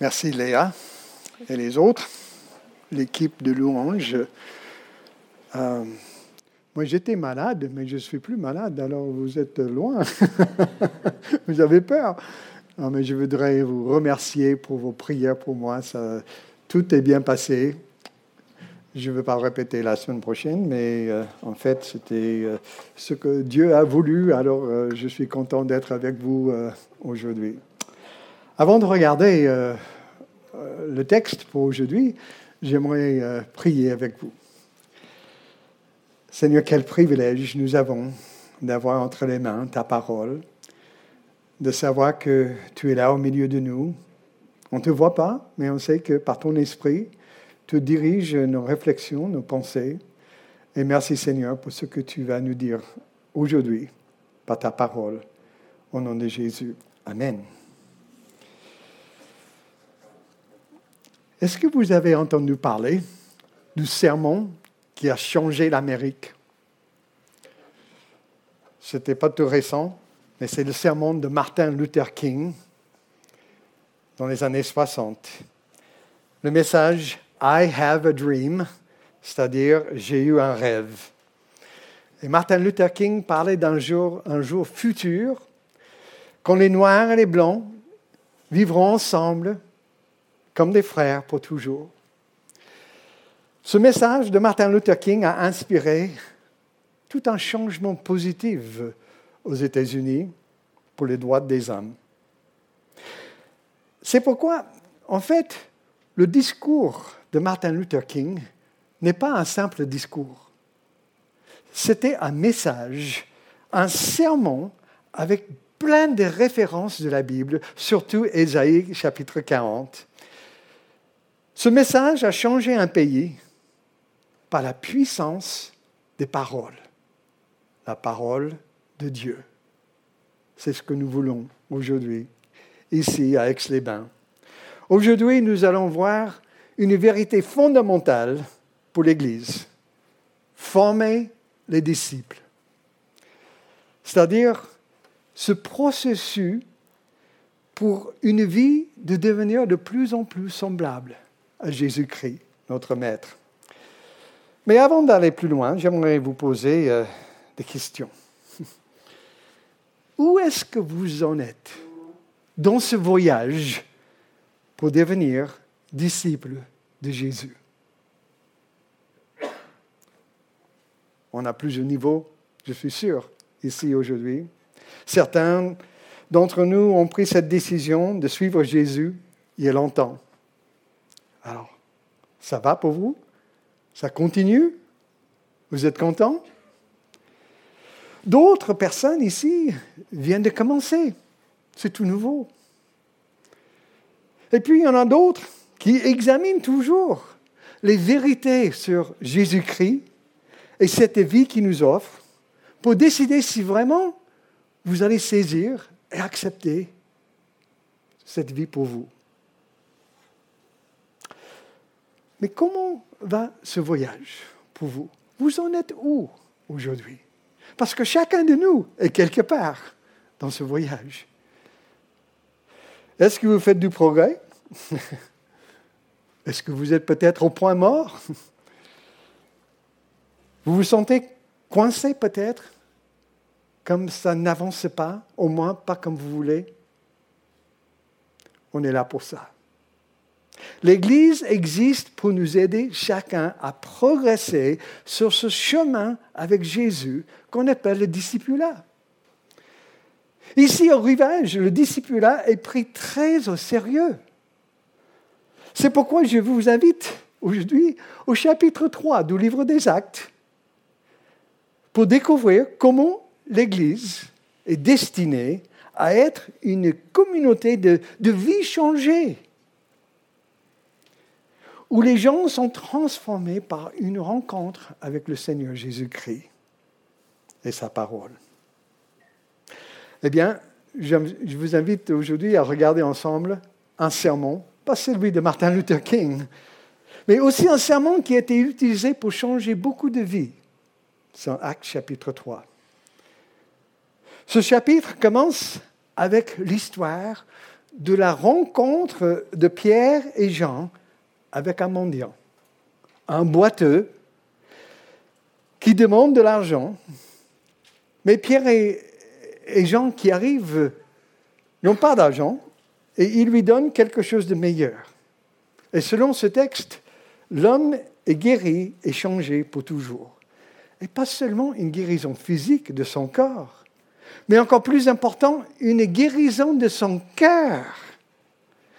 Merci Léa et les autres, l'équipe de louange. Euh, moi, j'étais malade, mais je ne suis plus malade, alors vous êtes loin. vous avez peur. Non, mais je voudrais vous remercier pour vos prières pour moi. Ça, tout est bien passé. Je ne veux pas répéter la semaine prochaine, mais euh, en fait, c'était euh, ce que Dieu a voulu. Alors, je suis content d'être avec vous aujourd'hui. Avant de regarder euh, euh, le texte pour aujourd'hui, j'aimerais euh, prier avec vous. Seigneur, quel privilège nous avons d'avoir entre les mains ta parole, de savoir que tu es là au milieu de nous. On ne te voit pas, mais on sait que par ton esprit, tu diriges nos réflexions, nos pensées. Et merci Seigneur pour ce que tu vas nous dire aujourd'hui par ta parole. Au nom de Jésus. Amen. Est-ce que vous avez entendu parler du sermon qui a changé l'Amérique? Ce n'était pas tout récent, mais c'est le sermon de Martin Luther King dans les années 60. Le message I have a dream, c'est-à-dire j'ai eu un rêve. Et Martin Luther King parlait d'un jour, un jour futur, quand les Noirs et les Blancs vivront ensemble comme des frères pour toujours. Ce message de Martin Luther King a inspiré tout un changement positif aux États-Unis pour les droits des hommes. C'est pourquoi, en fait, le discours de Martin Luther King n'est pas un simple discours. C'était un message, un sermon avec plein de références de la Bible, surtout Ésaïe chapitre 40, ce message a changé un pays par la puissance des paroles, la parole de Dieu. C'est ce que nous voulons aujourd'hui, ici à Aix-les-Bains. Aujourd'hui, nous allons voir une vérité fondamentale pour l'Église. Former les disciples. C'est-à-dire ce processus pour une vie de devenir de plus en plus semblable à Jésus-Christ, notre Maître. Mais avant d'aller plus loin, j'aimerais vous poser euh, des questions. Où est-ce que vous en êtes dans ce voyage pour devenir disciple de Jésus? On a plusieurs niveaux, je suis sûr, ici aujourd'hui. Certains d'entre nous ont pris cette décision de suivre Jésus il y a longtemps. Alors, ça va pour vous? Ça continue? Vous êtes content? D'autres personnes ici viennent de commencer. C'est tout nouveau. Et puis, il y en a d'autres qui examinent toujours les vérités sur Jésus-Christ et cette vie qu'il nous offre pour décider si vraiment vous allez saisir et accepter cette vie pour vous. Mais comment va ce voyage pour vous? Vous en êtes où aujourd'hui? Parce que chacun de nous est quelque part dans ce voyage. Est-ce que vous faites du progrès? Est-ce que vous êtes peut-être au point mort? Vous vous sentez coincé peut-être? Comme ça n'avance pas, au moins pas comme vous voulez? On est là pour ça. L'Église existe pour nous aider chacun à progresser sur ce chemin avec Jésus qu'on appelle le discipulat. Ici, au rivage, le discipulat est pris très au sérieux. C'est pourquoi je vous invite aujourd'hui au chapitre 3 du livre des Actes pour découvrir comment l'Église est destinée à être une communauté de, de vie changée où les gens sont transformés par une rencontre avec le Seigneur Jésus-Christ et sa parole. Eh bien, je vous invite aujourd'hui à regarder ensemble un sermon, pas celui de Martin Luther King, mais aussi un sermon qui a été utilisé pour changer beaucoup de vies. C'est Acte chapitre 3. Ce chapitre commence avec l'histoire de la rencontre de Pierre et Jean avec un mendiant, un boiteux qui demande de l'argent. Mais Pierre et, Jean qui arrivent n'ont pas d'argent et ils lui donnent quelque chose de meilleur. Et selon ce texte, l'homme est guéri et changé pour toujours. Et pas seulement une guérison physique de son corps, mais encore plus important, une guérison de son cœur.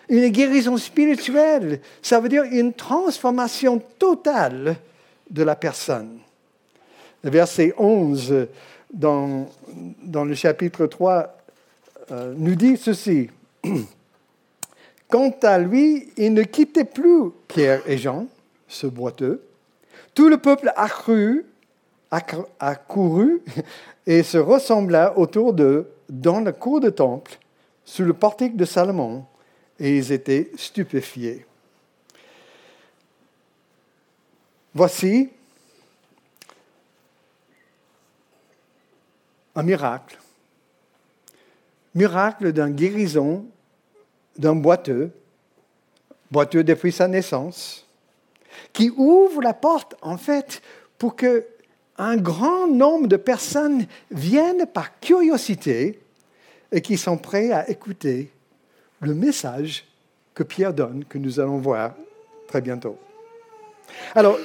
Une guérison spirituelle, ça veut dire une transformation totale de la personne. Le verset 11 dans, le chapitre 3 euh, nous dit ceci. Quant à lui, il ne quittait plus Pierre et Jean, ce boiteux. Tout le peuple accru, accourut et se ressembla autour d'eux dans la cour de temple, sous le portique de Salomon, et ils étaient stupéfiés. Voici un miracle. Miracle d'une guérison d'un boiteux, boiteux depuis sa naissance, qui ouvre la porte, en fait, pour que un grand nombre de personnes viennent par curiosité et qui sont prêts à écouter le message que Pierre donne, que nous allons voir très bientôt. Alors,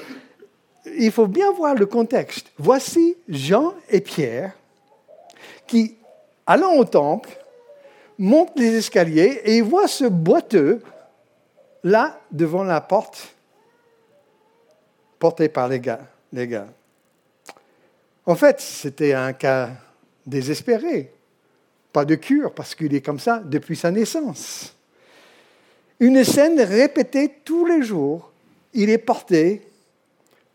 il faut bien voir le contexte. Voici Jean et Pierre qui, allant au temple, montent les escaliers et voient ce boiteux là devant la porte, porté par les gars. Les gars. En fait, c'était un cas désespéré. Pas de cure, parce qu'il est comme ça depuis sa naissance. Une scène répétée tous les jours. Il est porté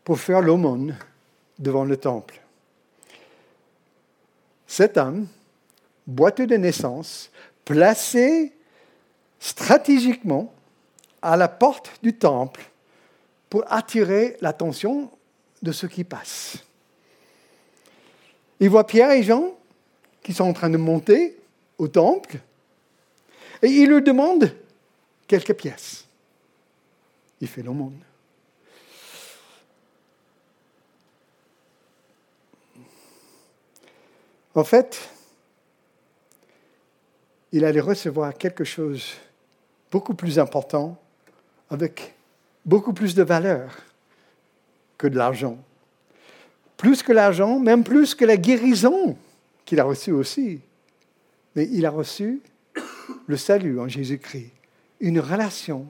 pour faire l'aumône devant le temple. Cet homme, boiteux de naissance, placé stratégiquement à la porte du temple pour attirer l'attention de ceux qui passent. Il voit Pierre et Jean qui sont en train de monter au temple et il leur demande quelques pièces. Il fait l'aumône. En fait, il allait recevoir quelque chose beaucoup plus important, avec beaucoup plus de valeur que de l'argent plus que l'argent, même plus que la guérison qu'il a reçue aussi. Mais il a reçu le salut en Jésus-Christ, une relation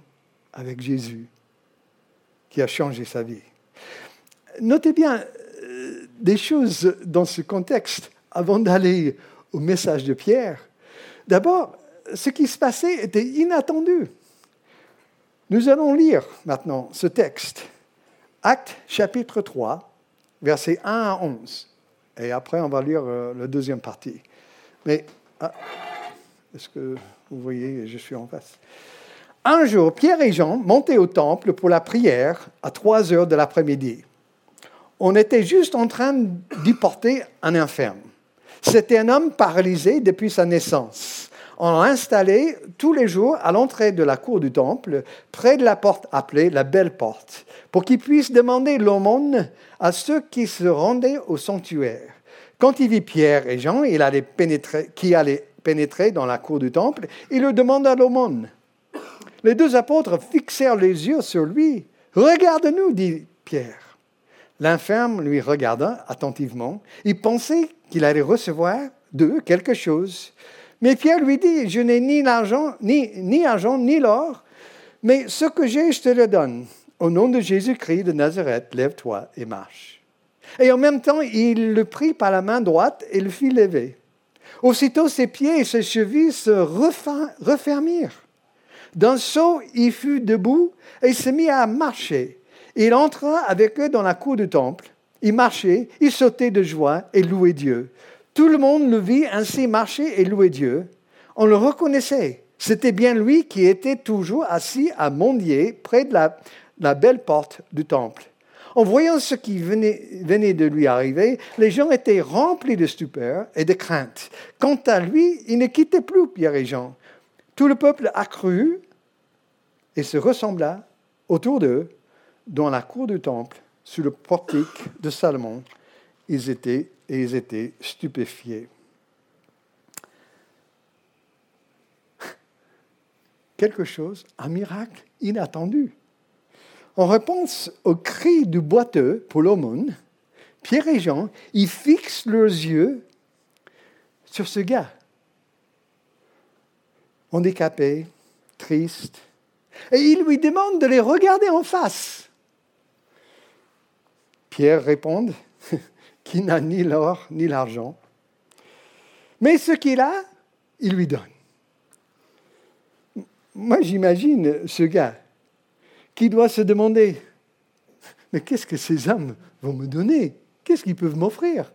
avec Jésus qui a changé sa vie. Notez bien euh, des choses dans ce contexte avant d'aller au message de Pierre. D'abord, ce qui se passait était inattendu. Nous allons lire maintenant ce texte. Acte chapitre 3, versets 1 à 11. Et après, on va lire euh, la deuxième partie. Mais, ah, est-ce que vous voyez, je suis en face. Un jour, Pierre et Jean montaient au temple pour la prière à 3 heures de l'après-midi. On était juste en train d'y porter un infirme. C'était un homme paralysé depuis sa naissance. On l'a installé tous les jours à l'entrée de la cour du temple, près de la porte appelée la Belle Porte, pour qu'il puisse demander l'aumône à ceux qui se rendaient au sanctuaire. Quand il vit Pierre et Jean il allait pénétrer, qui allaient pénétrer dans la cour du temple, il leur demanda l'aumône. Les deux apôtres fixèrent les yeux sur lui. Regarde-nous, dit Pierre. L'infirme lui regarda attentivement. Il pensait qu'il allait recevoir d'eux quelque chose. Mais Pierre lui dit, je n'ai ni l'argent, ni, ni argent, ni l'or, mais ce que j'ai, je te le donne. Au nom de Jésus-Christ de Nazareth, lève-toi et marche. Et en même temps, il le prit par la main droite et le fit lever. Aussitôt, ses pieds et ses chevilles se refermirent. D'un saut, il fut debout et se mit à marcher. Il entra avec eux dans la cour du temple. Il marchait, il sautait de joie et louait Dieu. Tout le monde le vit ainsi marcher et louer Dieu. On le reconnaissait. C'était bien lui qui était toujours assis à Mondier, près de la, belle porte du temple. En voyant ce qui venait, venait, de lui arriver, les gens étaient remplis de stupeur et de crainte. Quant à lui, il ne quittait plus Pierre et Jean. Tout le peuple accrut et se ressembla autour d'eux dans la cour du temple, sous le portique de Salomon. Ils étaient et ils étaient stupéfiés. Quelque chose, un miracle inattendu. En réponse au cri du boiteux pour l'aumône, Pierre et Jean, ils fixent leurs yeux sur ce gars, handicapé, triste, et ils lui demandent de les regarder en face. Pierre répond qu'il n'a ni l'or ni l'argent, mais ce qu'il a, il lui donne. Moi, j'imagine ce gars qui doit se demander, mais qu'est-ce que ces hommes vont me donner? Qu'est-ce qu'ils peuvent m'offrir?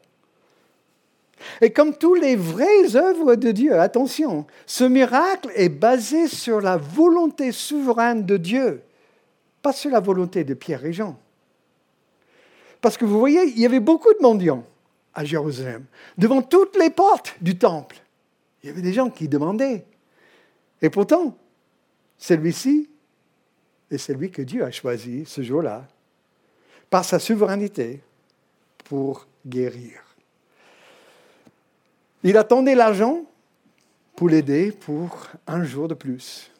Et comme tous les vraies œuvres de Dieu, attention, ce miracle est basé sur la volonté souveraine de Dieu, pas sur la volonté de Pierre et Jean. Parce que vous voyez, il y avait beaucoup de mendiants à Jérusalem, devant toutes les portes du temple. Il y avait des gens qui demandaient. Et pourtant, celui-ci est celui que Dieu a choisi ce jour-là, par sa souveraineté, pour guérir. Il attendait l'argent pour l'aider pour un jour de plus.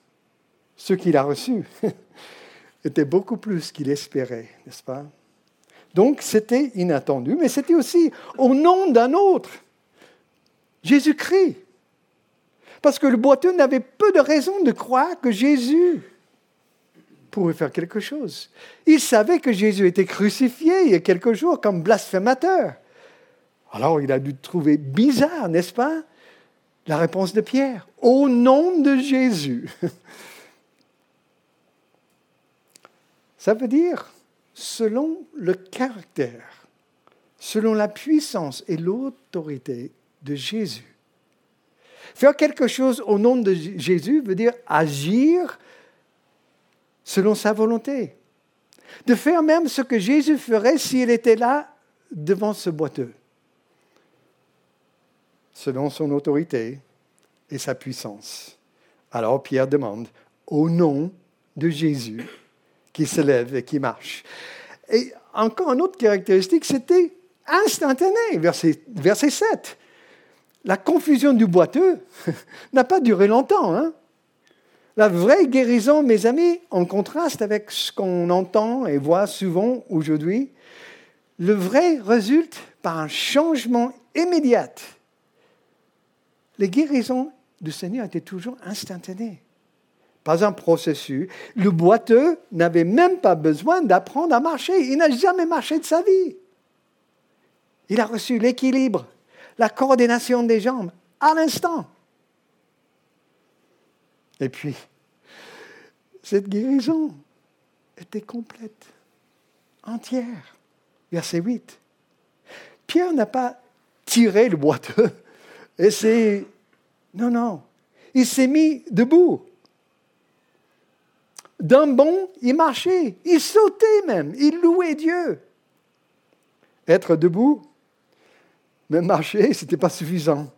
Ce qu'il a reçu était beaucoup plus qu'il espérait, n'est-ce pas? Donc c'était inattendu, mais c'était aussi au nom d'un autre, Jésus-Christ. Parce que le boiteux n'avait peu de raison de croire que Jésus pourrait faire quelque chose. Il savait que Jésus était crucifié il y a quelques jours comme blasphémateur. Alors il a dû trouver bizarre, n'est-ce pas, la réponse de Pierre. Au nom de Jésus. Ça veut dire selon le caractère, selon la puissance et l'autorité de Jésus. Faire quelque chose au nom de Jésus veut dire agir selon sa volonté. De faire même ce que Jésus ferait s'il était là devant ce boiteux, selon son autorité et sa puissance. Alors Pierre demande, au nom de Jésus, qui se lève et qui marche. Et encore une autre caractéristique, c'était instantané, verset, verset 7 la confusion du boiteux n'a pas duré longtemps. Hein. la vraie guérison, mes amis, en contraste avec ce qu'on entend et voit souvent aujourd'hui, le vrai résulte par un changement immédiat. Les guérisons du Seigneur étaient toujours instantanées, pas un processus. Le boiteux n'avait même pas besoin d'apprendre à marcher. Il n'a jamais marché de sa vie. Il a reçu l'équilibre la coordination des jambes à l'instant. Et puis, cette guérison était complète, entière. Verset 8. Pierre n'a pas tiré le boiteux et c'est... Non, non. Il s'est mis debout. D'un bond, il marchait, il sautait même, il louait Dieu. Être debout, même marcher, ce n'était pas suffisant.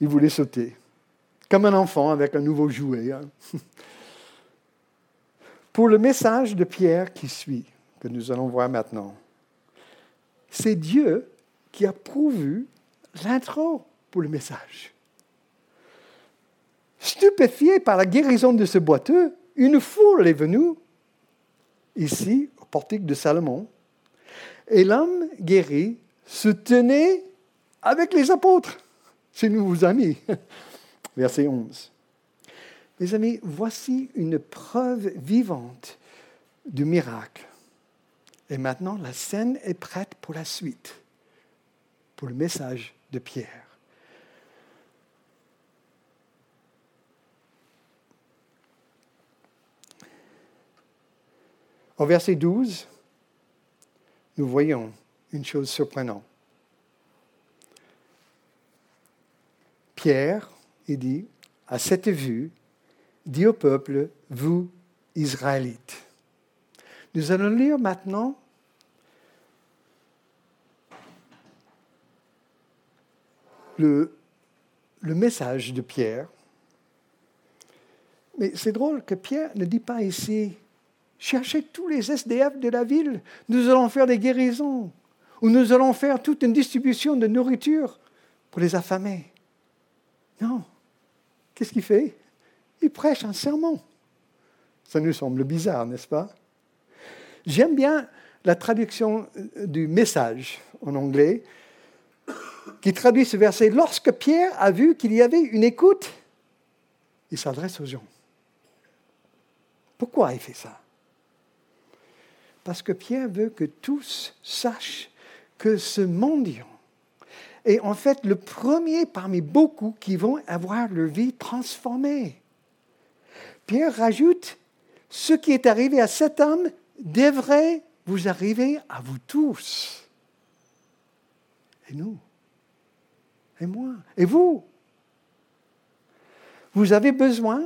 Il voulait sauter, comme un enfant avec un nouveau jouet. Hein. Pour le message de Pierre qui suit, que nous allons voir maintenant, c'est Dieu qui a pourvu l'intro pour le message. Stupéfié par la guérison de ce boiteux, une foule est venue ici, au portique de Salomon, et l'homme guéri se tenait avec les apôtres, ses nouveaux amis. Verset 11. Mes amis, voici une preuve vivante du miracle. Et maintenant, la scène est prête pour la suite, pour le message de Pierre. Au verset 12, nous voyons une chose surprenante. Pierre, il dit, à cette vue, dit au peuple, vous, Israélites. Nous allons lire maintenant le, le message de Pierre Mais c'est drôle que Pierre ne dit pas ici, cherchez tous les SDF de la ville, nous allons faire des guérisons, ou nous allons faire toute une distribution de nourriture pour les affamés. Non. Qu'est-ce qu'il fait? Il prêche un sermon. Ça nous semble bizarre, n'est-ce pas? J'aime bien la traduction du message en anglais qui traduit ce verset. Lorsque Pierre a vu qu'il y avait une écoute, il s'adresse aux gens. Pourquoi il fait ça? Parce que Pierre veut que tous sachent que ce mendiant est en fait le premier parmi beaucoup qui vont avoir leur vie transformée. Pierre rajoute, ce qui est arrivé à cet homme devrait vous arriver à vous tous. Et nous Et moi Et vous Vous avez besoin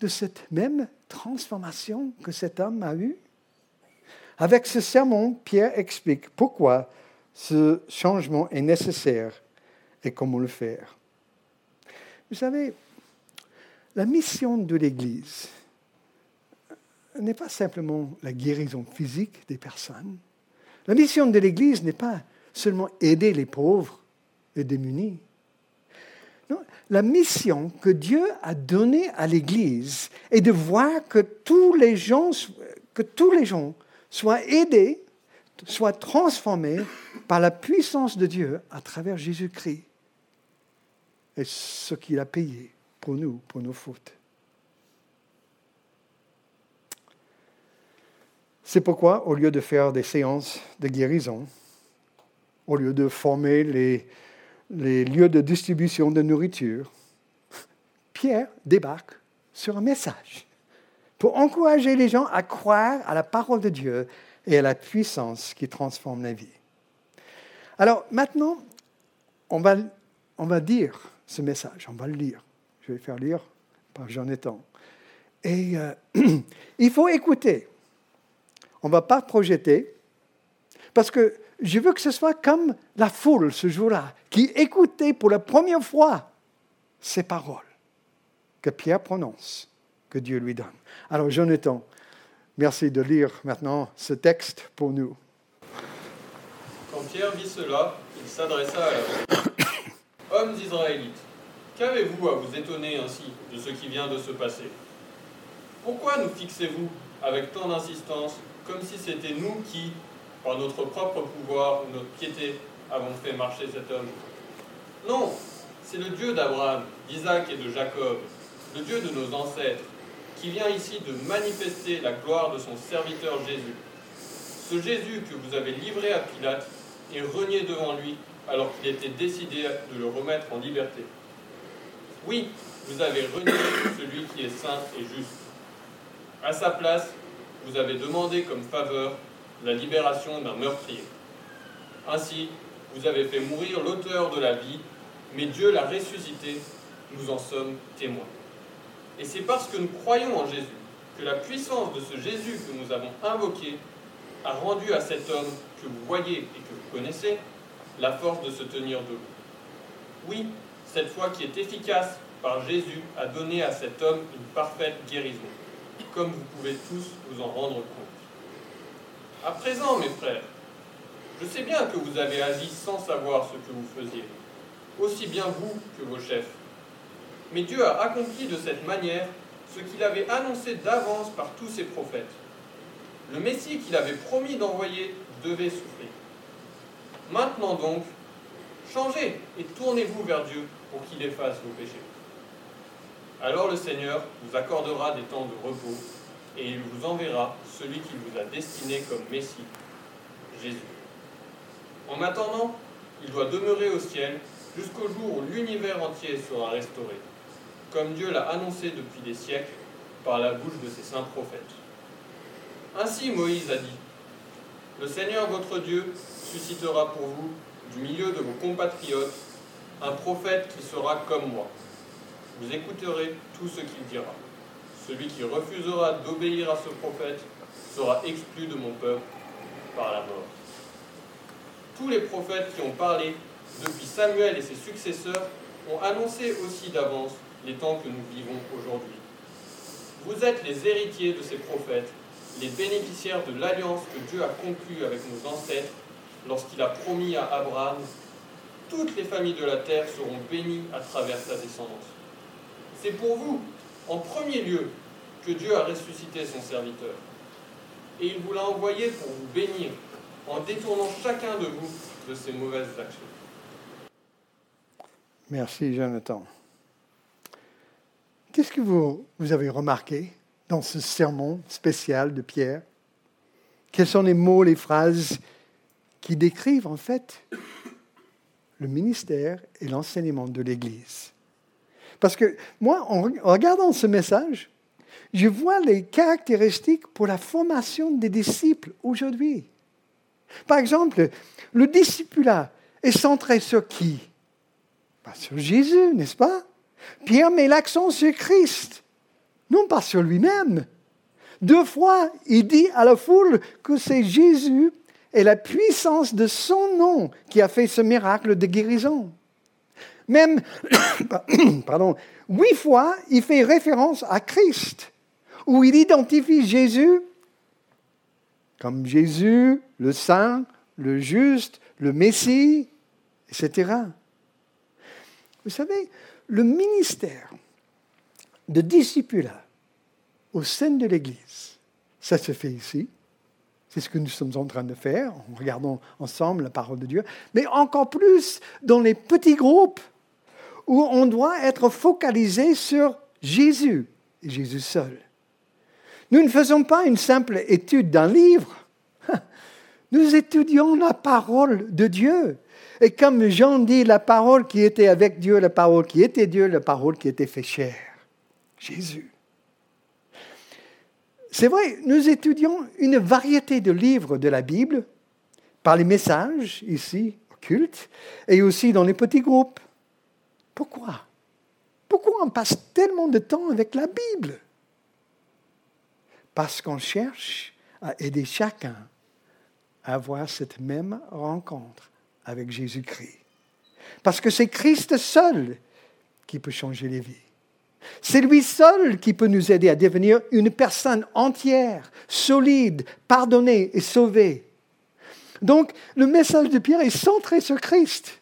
de cette même transformation que cet homme a eue Avec ce sermon, Pierre explique pourquoi ce changement est nécessaire et comment le faire. Vous savez, la mission de l'Église n'est pas simplement la guérison physique des personnes. La mission de l'Église n'est pas seulement aider les pauvres et démunis. Non, la mission que Dieu a donnée à l'Église est de voir que tous les gens, que tous les gens soient aidés, soient transformés par la puissance de Dieu à travers Jésus-Christ et ce qu'il a payé pour nous, pour nos fautes. C'est pourquoi, au lieu de faire des séances de guérison, au lieu de former les lieux de distribution de nourriture, Pierre débarque sur un message pour encourager les gens à croire à la parole de Dieu et à la puissance qui transforme la vie. Alors maintenant, on va, on va dire ce message, on va le lire. Je vais faire lire par Jean Étant. Et euh, il faut écouter. On ne va pas projeter, parce que je veux que ce soit comme la foule ce jour-là, qui écoutait pour la première fois ces paroles que Pierre prononce, que Dieu lui donne. Alors, Jonathan, merci de lire maintenant ce texte pour nous. Quand Pierre vit cela, il s'adressa à la Hommes israélites, qu'avez-vous à vous étonner ainsi de ce qui vient de se passer? Pourquoi nous fixez-vous avec tant d'insistance comme si c'était nous qui, par notre propre pouvoir ou notre piété, avons fait marcher cet homme? Non, c'est le Dieu d'Abraham, d'Isaac et de Jacob, le Dieu de nos ancêtres, qui vient ici de manifester la gloire de son serviteur Jésus. Ce Jésus que vous avez livré à Pilate et renié devant lui alors qu'il était décidé de le remettre en liberté. Oui, vous avez renié celui qui est saint et juste. À sa place, vous avez demandé comme faveur la libération d'un meurtrier. Ainsi, vous avez fait mourir l'auteur de la vie, mais Dieu l'a ressuscité, nous en sommes témoins. Et c'est parce que nous croyons en Jésus que la puissance de ce Jésus que nous avons invoqué a rendu à cet homme que vous voyez et que vous connaissez la force de se tenir debout. Oui, cette foi qui est efficace par Jésus a donné à cet homme une parfaite guérison comme vous pouvez tous vous en rendre compte. À présent, mes frères, je sais bien que vous avez agi sans savoir ce que vous faisiez, aussi bien vous que vos chefs. Mais Dieu a accompli de cette manière ce qu'il avait annoncé d'avance par tous ses prophètes. Le Messie qu'il avait promis d'envoyer devait souffrir. Maintenant donc, changez et tournez-vous vers Dieu pour qu'il efface vos péchés. Alors le Seigneur vous accordera des temps de repos et il vous enverra celui qu'il vous a destiné comme Messie, Jésus. En attendant, il doit demeurer au ciel jusqu'au jour où l'univers entier sera restauré, comme Dieu l'a annoncé depuis des siècles par la bouche de ses saints prophètes. Ainsi Moïse a dit, Le Seigneur votre Dieu suscitera pour vous, du milieu de vos compatriotes, un prophète qui sera comme moi vous écouterez tout ce qu'il dira. Celui qui refusera d'obéir à ce prophète sera exclu de mon peuple par la mort. Tous les prophètes qui ont parlé depuis Samuel et ses successeurs ont annoncé aussi d'avance les temps que nous vivons aujourd'hui. Vous êtes les héritiers de ces prophètes, les bénéficiaires de l'alliance que Dieu a conclue avec nos ancêtres lorsqu'il a promis à Abraham Toutes les familles de la terre seront bénies à travers sa descendance. C'est pour vous, en premier lieu, que Dieu a ressuscité son serviteur. Et il vous l'a envoyé pour vous bénir en détournant chacun de vous de ses mauvaises actions. Merci, Jonathan. Qu'est-ce que vous, vous avez remarqué dans ce sermon spécial de Pierre? Quels sont les mots, les phrases qui décrivent en fait le ministère et l'enseignement de l'Église? Parce que moi, en regardant ce message, je vois les caractéristiques pour la formation des disciples aujourd'hui. Par exemple, le discipulat est centré sur qui? Sur Jésus, n'est-ce pas? Pierre met l'accent sur Christ, non pas sur lui-même. Deux fois, il dit à la foule que c'est Jésus et la puissance de son nom qui a fait ce miracle de guérison. Même, pardon, huit fois, il fait référence à Christ, où il identifie Jésus comme Jésus, le Saint, le Juste, le Messie, etc. Vous savez, le ministère de discipulat au sein de l'Église, ça se fait ici. C'est ce que nous sommes en train de faire en regardant ensemble la parole de Dieu, mais encore plus dans les petits groupes où on doit être focalisé sur Jésus et Jésus seul. Nous ne faisons pas une simple étude d'un livre, nous étudions la parole de Dieu. Et comme Jean dit, la parole qui était avec Dieu, la parole qui était Dieu, la parole qui était fait chair. Jésus. C'est vrai, nous étudions une variété de livres de la Bible, par les messages ici, occultes, et aussi dans les petits groupes. Pourquoi? Pourquoi on passe tellement de temps avec la Bible? Parce qu'on cherche à aider chacun à avoir cette même rencontre avec Jésus-Christ. Parce que c'est Christ seul qui peut changer les vies. C'est lui seul qui peut nous aider à devenir une personne entière, solide, pardonnée et sauvée. Donc, le message de Pierre est centré sur Christ.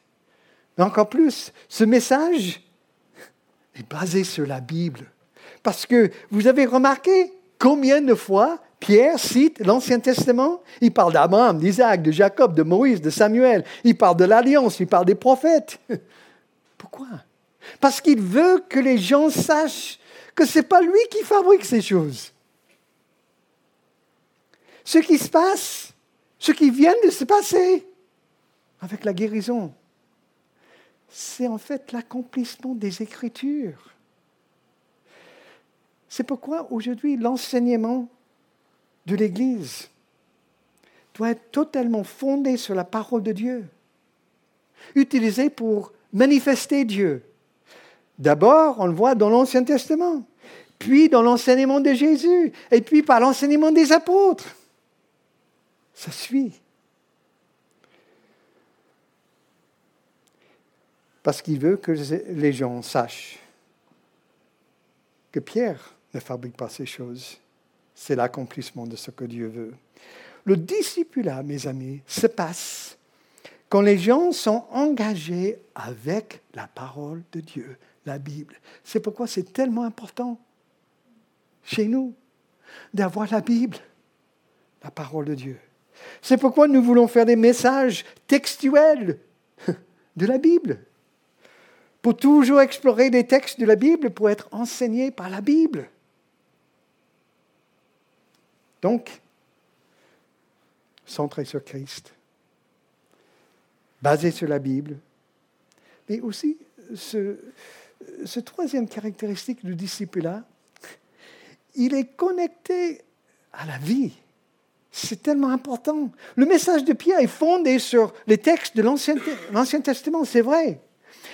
Mais encore plus, ce message est basé sur la Bible. Parce que vous avez remarqué combien de fois Pierre cite l'Ancien Testament. Il parle d'Abraham, d'Isaac, de Jacob, de Moïse, de Samuel. Il parle de l'Alliance, il parle des prophètes. Pourquoi? Parce qu'il veut que les gens sachent que ce n'est pas lui qui fabrique ces choses. Ce qui se passe, ce qui vient de se passer avec la guérison, c'est en fait l'accomplissement des Écritures. C'est pourquoi aujourd'hui l'enseignement de l'Église doit être totalement fondé sur la parole de Dieu, utilisé pour manifester Dieu. D'abord, on le voit dans l'Ancien Testament, puis dans l'enseignement de Jésus, et puis par l'enseignement des apôtres. Ça suit. Parce qu'il veut que les gens sachent que Pierre ne fabrique pas ces choses c'est l'accomplissement de ce que Dieu veut. Le discipulat, mes amis, se passe quand les gens sont engagés avec la parole de Dieu, la Bible. C'est pourquoi c'est tellement important chez nous d'avoir la Bible, la parole de Dieu. C'est pourquoi nous voulons faire des messages textuels de la Bible, pour toujours explorer les textes de la Bible, pour être enseignés par la Bible. Donc, centré sur Christ, basé sur la Bible, mais aussi ce, troisième caractéristique du disciple-là, il est connecté à la vie. C'est tellement important. Le message de Pierre est fondé sur les textes de l'Ancien Testament, c'est vrai.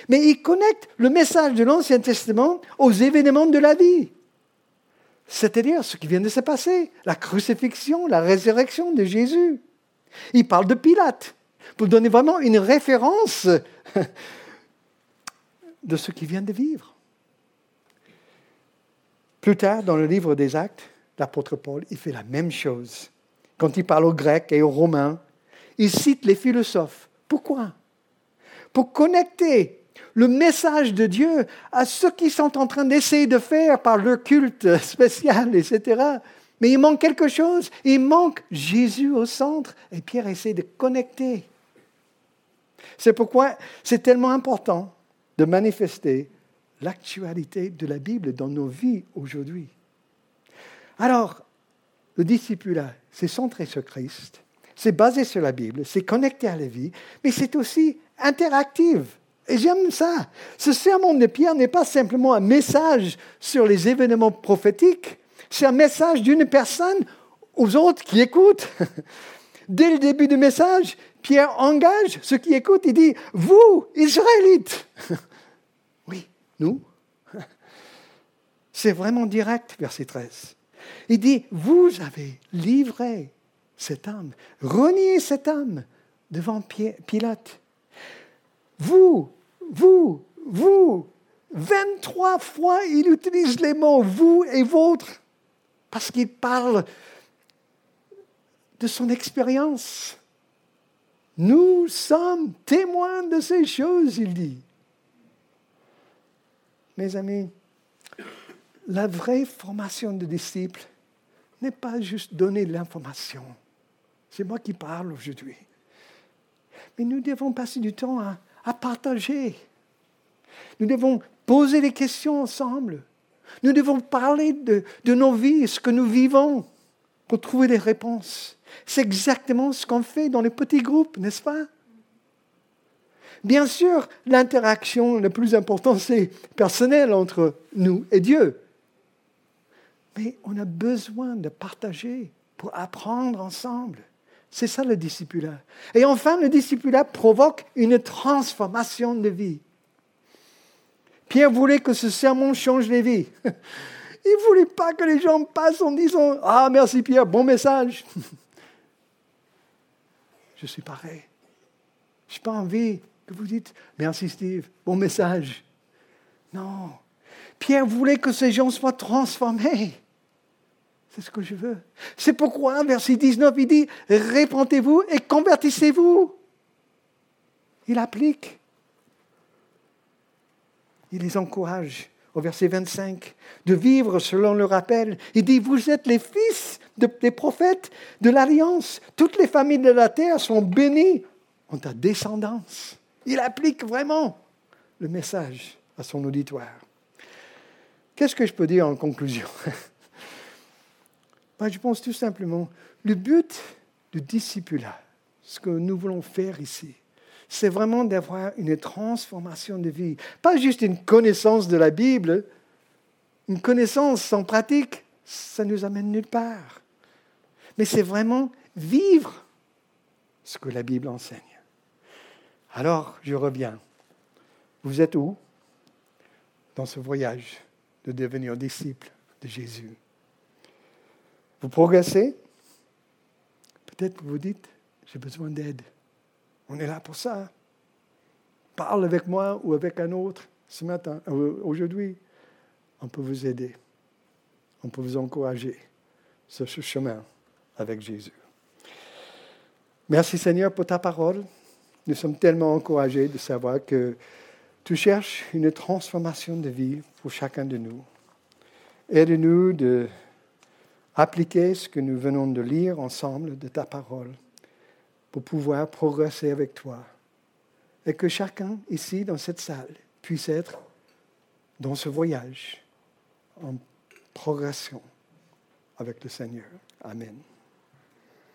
Mais il connecte le message de l'Ancien Testament aux événements de la vie. C'est-à-dire ce qui vient de se passer, la crucifixion, la résurrection de Jésus. Il parle de Pilate, pour donner vraiment une référence de ce qui vient de vivre. Plus tard, dans le livre des Actes, l'apôtre Paul, il fait la même chose. Quand il parle aux Grecs et aux Romains, il cite les philosophes. Pourquoi? Pour connecter le message de Dieu à ce qu'ils sont en train d'essayer de faire par leur culte spécial, etc. Mais il manque quelque chose. Il manque Jésus au centre. Et Pierre essaie de connecter. C'est pourquoi c'est tellement important de manifester l'actualité de la Bible dans nos vies aujourd'hui. Alors, le discipulat, c'est centré sur Christ, c'est basé sur la Bible, c'est connecté à la vie, mais c'est aussi interactif. Et j'aime ça. Ce sermon de Pierre n'est pas simplement un message sur les événements prophétiques, c'est un message d'une personne aux autres qui écoutent. Dès le début du message, Pierre engage ceux qui écoutent, il dit, vous, Israélites. oui, nous. C'est vraiment direct, verset 13. Il dit, vous avez livré cette âme, renié cette âme devant Pilate. Vous, vous, vous, 23 fois il utilise les mots vous et votre, parce qu'il parle de son expérience. Nous sommes témoins de ces choses, il dit. Mes amis, la vraie formation de disciples n'est pas juste donner l'information. C'est moi qui parle aujourd'hui. Mais nous devons passer du temps à, à partager. Nous devons poser des questions ensemble. Nous devons parler de, nos vies, ce que nous vivons, pour trouver des réponses. C'est exactement ce qu'on fait dans les petits groupes, n'est-ce pas? Bien sûr, l'interaction la plus importante, c'est personnel entre nous et Dieu. Mais on a besoin de partager pour apprendre ensemble. C'est ça le discipulat. Et enfin, le discipulat provoque une transformation de vie. Pierre voulait que ce sermon change les vies. Il ne voulait pas que les gens passent en disant Ah, merci Pierre, bon message. Je suis pareil. Je n'ai pas envie que vous dites Merci Steve, bon message. Non. Pierre voulait que ces gens soient transformés. C'est ce que je veux. C'est pourquoi, verset 19, il dit Répentez-vous et convertissez-vous. Il applique. Il les encourage au verset 25 de vivre selon le rappel. Il dit Vous êtes les fils des prophètes de l'Alliance. Toutes les familles de la terre sont bénies en ta descendance. Il applique vraiment le message à son auditoire. Qu'est-ce que je peux dire en conclusion? je pense tout simplement, le but du discipulat, ce que nous voulons faire ici, c'est vraiment d'avoir une transformation de vie. Pas juste une connaissance de la Bible, une connaissance sans pratique, ça nous amène nulle part. Mais c'est vraiment vivre ce que la Bible enseigne. Alors, je reviens. Vous êtes où dans ce voyage de devenir disciple de Jésus? Vous progressez? Peut-être que vous dites, j'ai besoin d'aide. On est là pour ça. Parle avec moi ou avec un autre ce matin, euh, aujourd'hui. On peut vous aider. On peut vous encourager sur ce chemin avec Jésus. Merci Seigneur pour ta parole. Nous sommes tellement encouragés de savoir que tu cherches une transformation de vie pour chacun de nous. Aide-nous de appliquer ce que nous venons de lire ensemble de ta parole pour pouvoir progresser avec toi. Et que chacun ici dans cette salle puisse être dans ce voyage en progression avec le Seigneur. Amen.